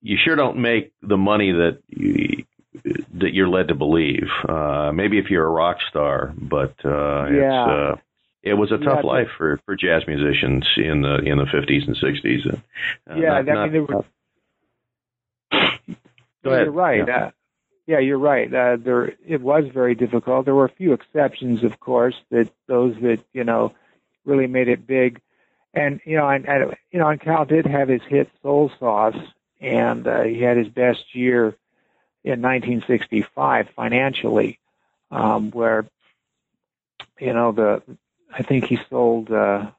you sure don't make the money that you, that you're led to believe. Uh, maybe if you're a rock star, but uh, Yeah. it's, uh, it was a tough but- life for, for jazz musicians in the in the 50s and 60s. Uh, Yeah, not- I mean, there were- Go ahead. You're right. Yeah. Uh, yeah, you're right. Uh, there, it was very difficult. There were a few exceptions, of course, that those that you know really made it big. And you know, and, and you know, and Cal did have his hit "Soul Sauce," and uh, he had his best year in 1965 financially, um, where you know the I think he sold uh,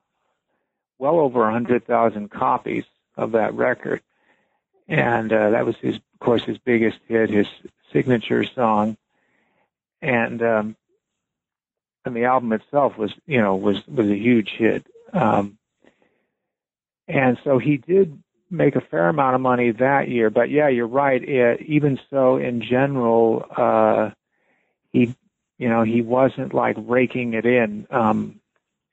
well over a hundred thousand copies of that record, and uh, that was his, of course, his biggest hit, his signature song, and um, and the album itself was, you know, was was a huge hit. Um, and so he did make a fair amount of money that year. But yeah, you're right. Uh even so, in general, uh, he, you know, he wasn't like raking it in um,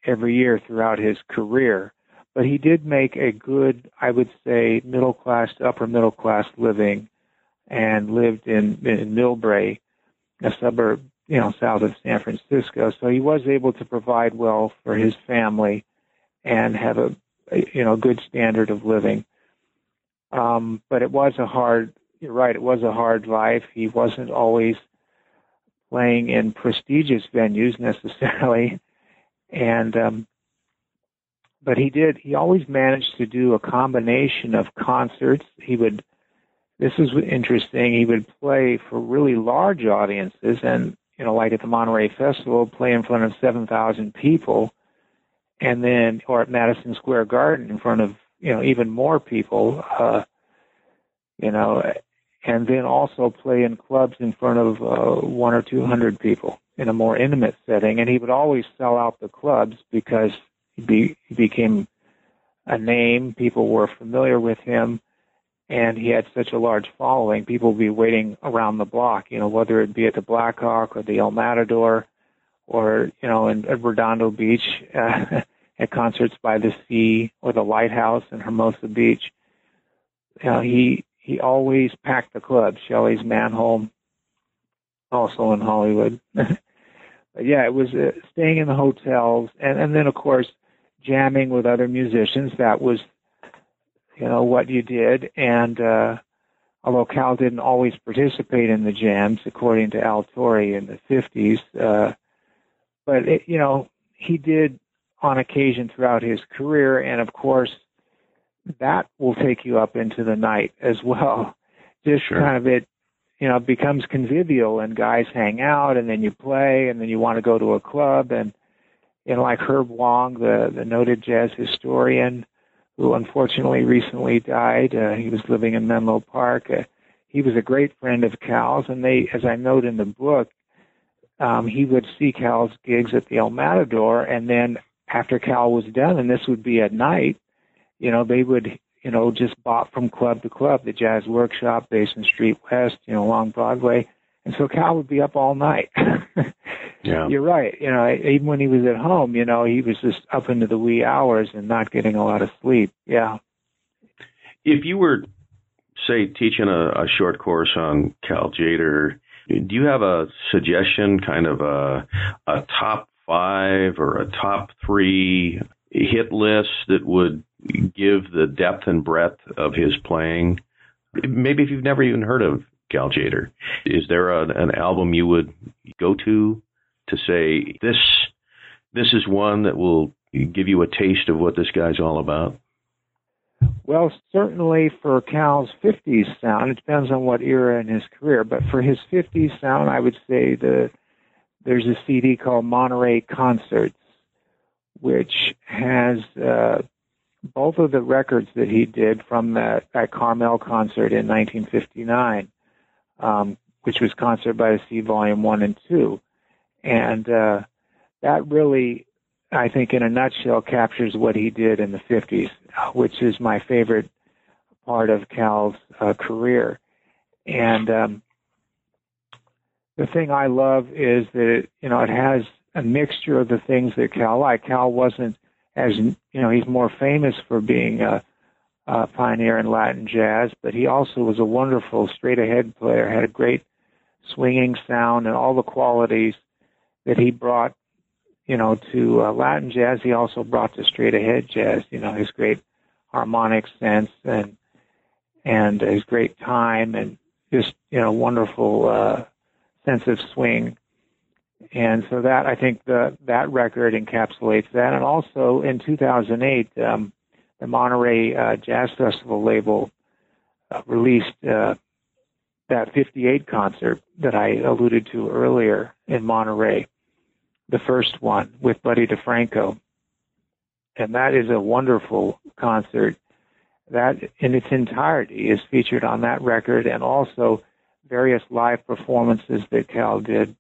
every year throughout his career. But he did make a good, I would say, middle class to upper middle class living, and lived in in Millbrae, a suburb, you know, south of San Francisco. So he was able to provide well for his family, and have a you know good standard of living. Um, but it was a hard. You're right. It was a hard life. He wasn't always playing in prestigious venues necessarily, and um, but he did. He always managed to do a combination of concerts. He would. This is interesting. He would play for really large audiences, and you know, like at the Monterey Festival, play in front of seven thousand people, and then or at Madison Square Garden in front of you know even more people. Uh, you know, and then also play in clubs in front of uh, one or two hundred people in a more intimate setting. And he would always sell out the clubs because he, be, he became a name. People were familiar with him, and he had such a large following. People would be waiting around the block. You know, whether it be at the Blackhawk or the El Matador, or you know, in Redondo Beach. Uh, at concerts by the sea or the lighthouse in Hermosa Beach. Know, he he always packed the club. Shelly's Manne-Hole, also in Hollywood. but yeah, it was uh, staying in the hotels, and and then of course jamming with other musicians. That was, you know, what you did. And uh, although Cal didn't always participate in the jams, according to Al Torre in the fifties, uh, but it, you know he did on occasion throughout his career, and of course that will take you up into the night as well. Just Sure. kind of it, you know, becomes convivial, and guys hang out, and then you play, and then you want to go to a club, and you know, like Herb Wong, the the noted jazz historian, who unfortunately recently died. Uh, he was living in Menlo Park. Uh, he was a great friend of Cal's, and they, as I note in the book, um, he would see Cal's gigs at the El Matador, and then after Cal was done, and this would be at night, you know, they would, you know, just bop from club to club, the Jazz Workshop, Basin Street West, you know, along Broadway, and so Cal would be up all night. yeah, you're right. You know, even when he was at home, you know, he was just up into the wee hours and not getting a lot of sleep. Yeah. If you were, say, teaching a, a short course on Cal Tjader, do you have a suggestion, kind of a, a top five or a top three hit list that would give the depth and breadth of his playing? Maybe if you've never even heard of Cal Tjader, is there a, an album you would go to to say this this is one that will give you a taste of what this guy's all about? Well, certainly for Cal's 50s sound, it depends on what era in his career, but for his 50s sound, I would say the there's a CD called Monterey Concerts, which has uh, both of the records that he did from that, that Carmel concert in 1959, um, which was Concert by the Sea Volume 1 and 2. And uh, that really I think, in a nutshell, captures what he did in the 50s, which is my favorite part of Cal's uh, career. And um, the thing I love is that it, you know it has a mixture of the things that Cal liked. Cal wasn't as you know he's more famous for being a, a pioneer in Latin jazz, but he also was a wonderful straight ahead player. Had a great swinging sound and all the qualities that he brought you know, to uh, Latin jazz, he also brought to straight ahead jazz, you know, his great harmonic sense and and his great time and just you know wonderful uh, sense of swing. And so that I think the that record encapsulates that. And also in 2008, um, the Monterey uh, Jazz Festival label uh, released uh, that 58 concert that I alluded to earlier in Monterey the first one with Buddy DeFranco. And that is a wonderful concert. That in its entirety is featured on that record and also various live performances that Cal did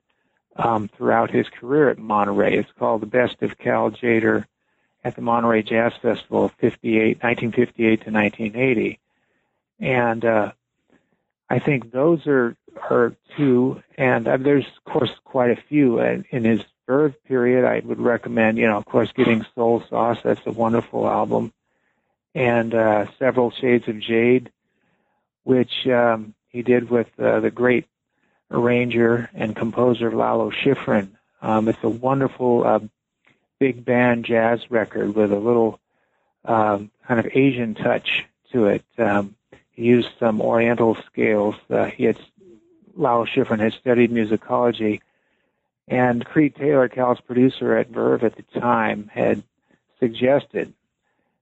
um, throughout his career at Monterey. It's called The Best of Cal Tjader at the Monterey Jazz Festival 58, 1958 to 1980. And uh, I think those are, are two, and uh, there's, of course, quite a few in, in his Verve period, I would recommend, you know, of course, getting Soul Sauce. That's a wonderful album. And uh, Several Shades of Jade, which um, he did with uh, the great arranger and composer Lalo Schifrin. Um, it's a wonderful uh, big band jazz record with a little um, kind of Asian touch to it. Um, he used some Oriental scales. Uh, he had Lalo Schifrin had studied musicology and Creed Taylor, Cal's producer at Verve at the time, had suggested,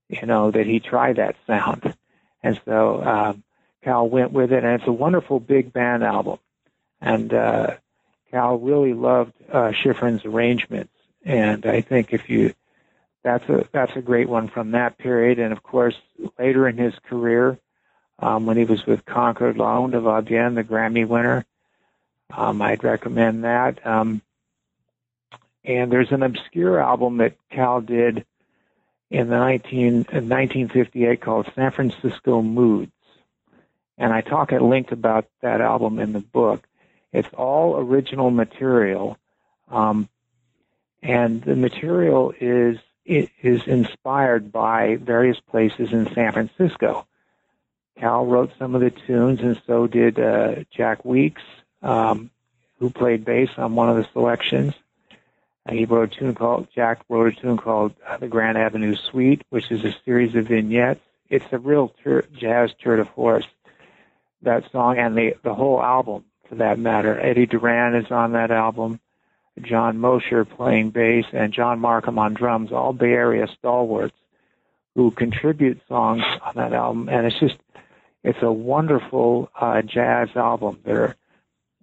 you know, that he try that sound. And so um, Cal went with it, and it's a wonderful big band album. And uh, Cal really loved uh, Schifrin's arrangements, and I think if you that's a that's a great one from that period. And of course, later in his career, um, when he was with Concord La Onda Va Bien, the Grammy winner, um, I'd recommend that. Um, and there's an obscure album that Cal did in the 19, in 1958 called San Francisco Moods. And I talk at length about that album in the book. It's all original material. Um, and the material is is inspired by various places in San Francisco. Cal wrote some of the tunes, and so did uh, Jack Weeks, um, who played bass on one of the selections. He wrote a tune called Jack wrote a tune called uh, the Grand Avenue Suite, which is a series of vignettes. It's a real tur- jazz tour de force. That song and the the whole album, for that matter. Eddie Duran is on that album. John Mosher playing bass and John Markham on drums, all Bay Area stalwarts who contribute songs on that album. And it's just, it's a wonderful uh, jazz album. There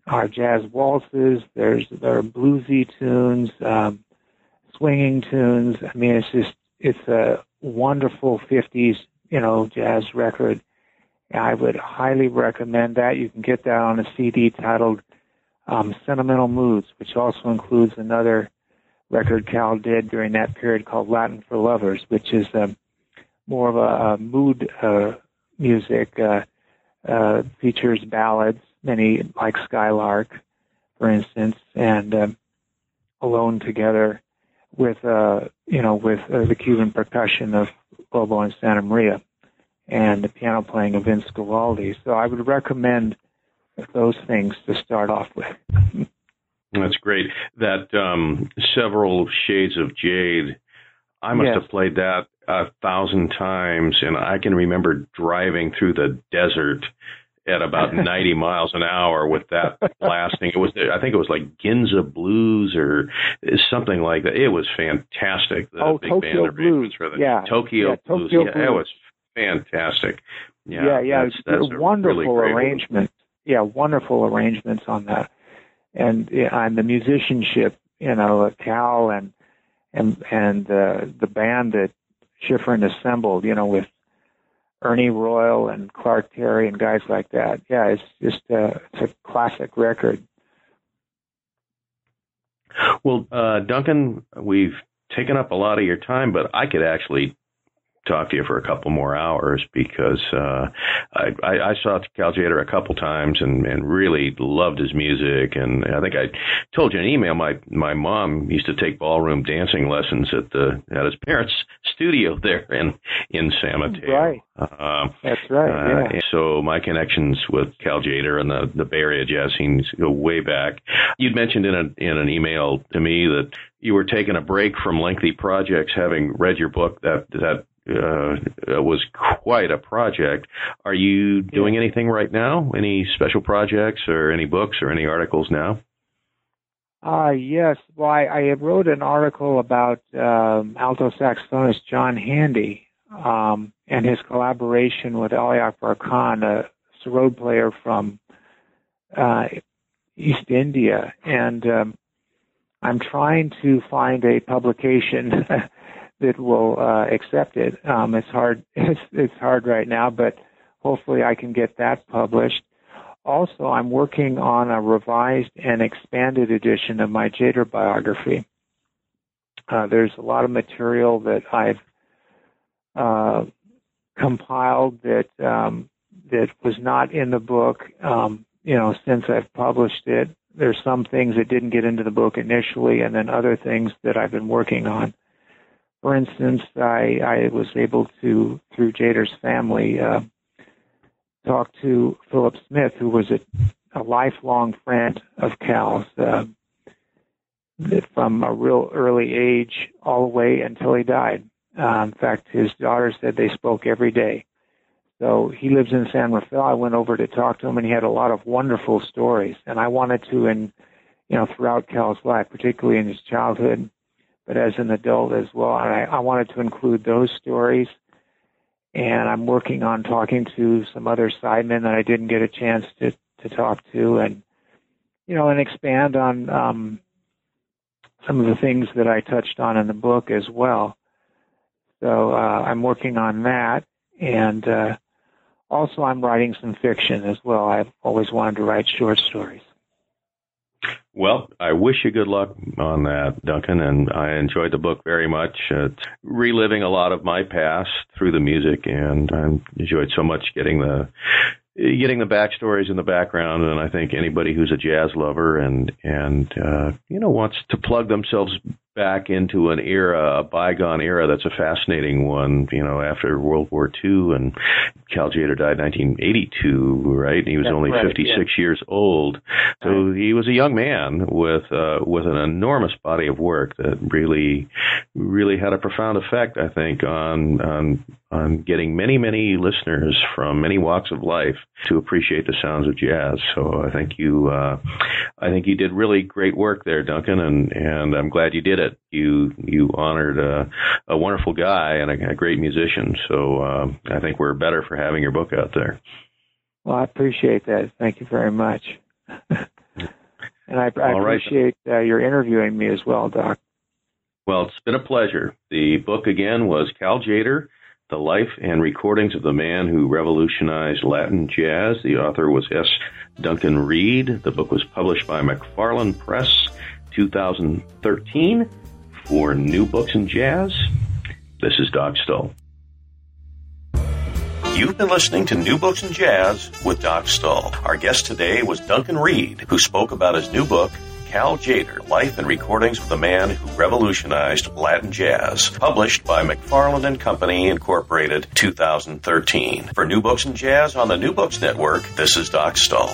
are jazz waltzes. There's there are bluesy tunes, um, swinging tunes. I mean, it's just it's a wonderful '50s you know jazz record, I would highly recommend that. You can get that on a CD titled um, Sentimental Moods, which also includes another record Cal did during that period called Latin for Lovers, which is um, more of a, a mood uh, music, uh, uh, features ballads, many like Skylark, for instance, and um, Alone Together with, uh, you know, with uh, the Cuban percussion of Bobo and Santamaria and the piano playing of Vince Guaraldi. So I would recommend those things to start off with. That's great. That um, several shades of jade. I must Yes. have played that a thousand times, and I can remember driving through the desert at about 90 miles an hour with that blasting. It was, I think it was like Ginza Blues or something like that. It was fantastic. The Oh, big Tokyo band Blues. for the Yeah. Tokyo Yeah, Blues. Tokyo yeah, it was fantastic. Yeah, yeah, yeah, that's, that's it's a wonderful really great one. arrangements. Yeah, wonderful arrangements on that, and and the musicianship, you know, uh, Cal and and and uh, the band that Schifrin assembled, you know, with Ernie Royal and Clark Terry and guys like that. Yeah, it's just uh, it's a classic record. Well, uh, Duncan, we've taken up a lot of your time, but I could actually talk to you for a couple more hours because uh, I, I, I saw Cal Tjader a couple times and, and really loved his music. And I think I told you in an email my my mom used to take ballroom dancing lessons at the at his parents' studio there in in San Mateo. Right. Uh, That's right. uh, yeah. So my connections with Cal Tjader and the, the Bay Area jazz scenes go way back. You'd mentioned in, a, in an email to me that you were taking a break from lengthy projects, having read your book. That that uh, was quite a project. Are you doing anything right now? Any special projects or any books or any articles now? Uh, yes. Well, I, I wrote an article about um, alto saxophonist John Handy um, and his collaboration with Ali Akbar Khan, a sarod player from uh, East India. And um, I'm trying to find a publication that will uh, accept it. Um, it's hard. It's, it's hard right now, but hopefully I can get that published. Also, I'm working on a revised and expanded edition of my Tjader biography. Uh, there's a lot of material that I've uh, compiled that um, that was not in the book. Um, you know, since I've published it, there's some things that didn't get into the book initially, and then other things that I've been working on. For instance, I, I was able to, through Tjader's family, uh, talk to Philip Smith, who was a, a lifelong friend of Cal's, uh, from a real early age all the way until he died. Uh, in fact, his daughter said they spoke every day. So he lives in San Rafael. I went over to talk to him, and he had a lot of wonderful stories. And I wanted to, and you know, throughout Cal's life, particularly in his childhood, but as an adult as well. And I, I wanted to include those stories. And I'm working on talking to some other sidemen that I didn't get a chance to to talk to, and you know, and expand on um, some of the things that I touched on in the book as well. So uh, I'm working on that, and uh, also I'm writing some fiction as well. I've always wanted to write short stories. Well, I wish you good luck on that, Duncan, and I enjoyed the book very much. It's reliving a lot of my past through the music, and I enjoyed so much getting the getting the backstories in the background. And I think anybody who's a jazz lover and and uh, you know wants to plug themselves back into an era, a bygone era that's a fascinating one. You know, after World War II, and Cal Tjader died in 1982, right? And he was That's only right, 56 years old. So he was a young man with uh, with an enormous body of work that really really had a profound effect, I think, on on on getting many many listeners from many walks of life to appreciate the sounds of jazz. So I think you uh, I think you did really great work there, Duncan, and and I'm glad you did it. You you honored a, a wonderful guy and a, a great musician. So uh, I think we're better for having your book out there. Well, I appreciate that. Thank you very much. and I, I All right. appreciate uh, your interviewing me as well, Doc. Well, it's been a pleasure. The book again was Cal Tjader, The Life and Recordings of the Man Who Revolutionized Latin Jazz. The author was S. Duncan Reid. The book was published by McFarland Press 2013 for New Books and Jazz. This is Doc Stoll. You've been listening to New Books and Jazz with Doc Stoll. Our guest today was Duncan Reid, who spoke about his new book, Cal Tjader, Life and Recordings of the Man Who Revolutionized Latin Jazz, published by McFarland and Company, Incorporated, 2013. For New Books and Jazz on the New Books Network, this is Doc Stoll.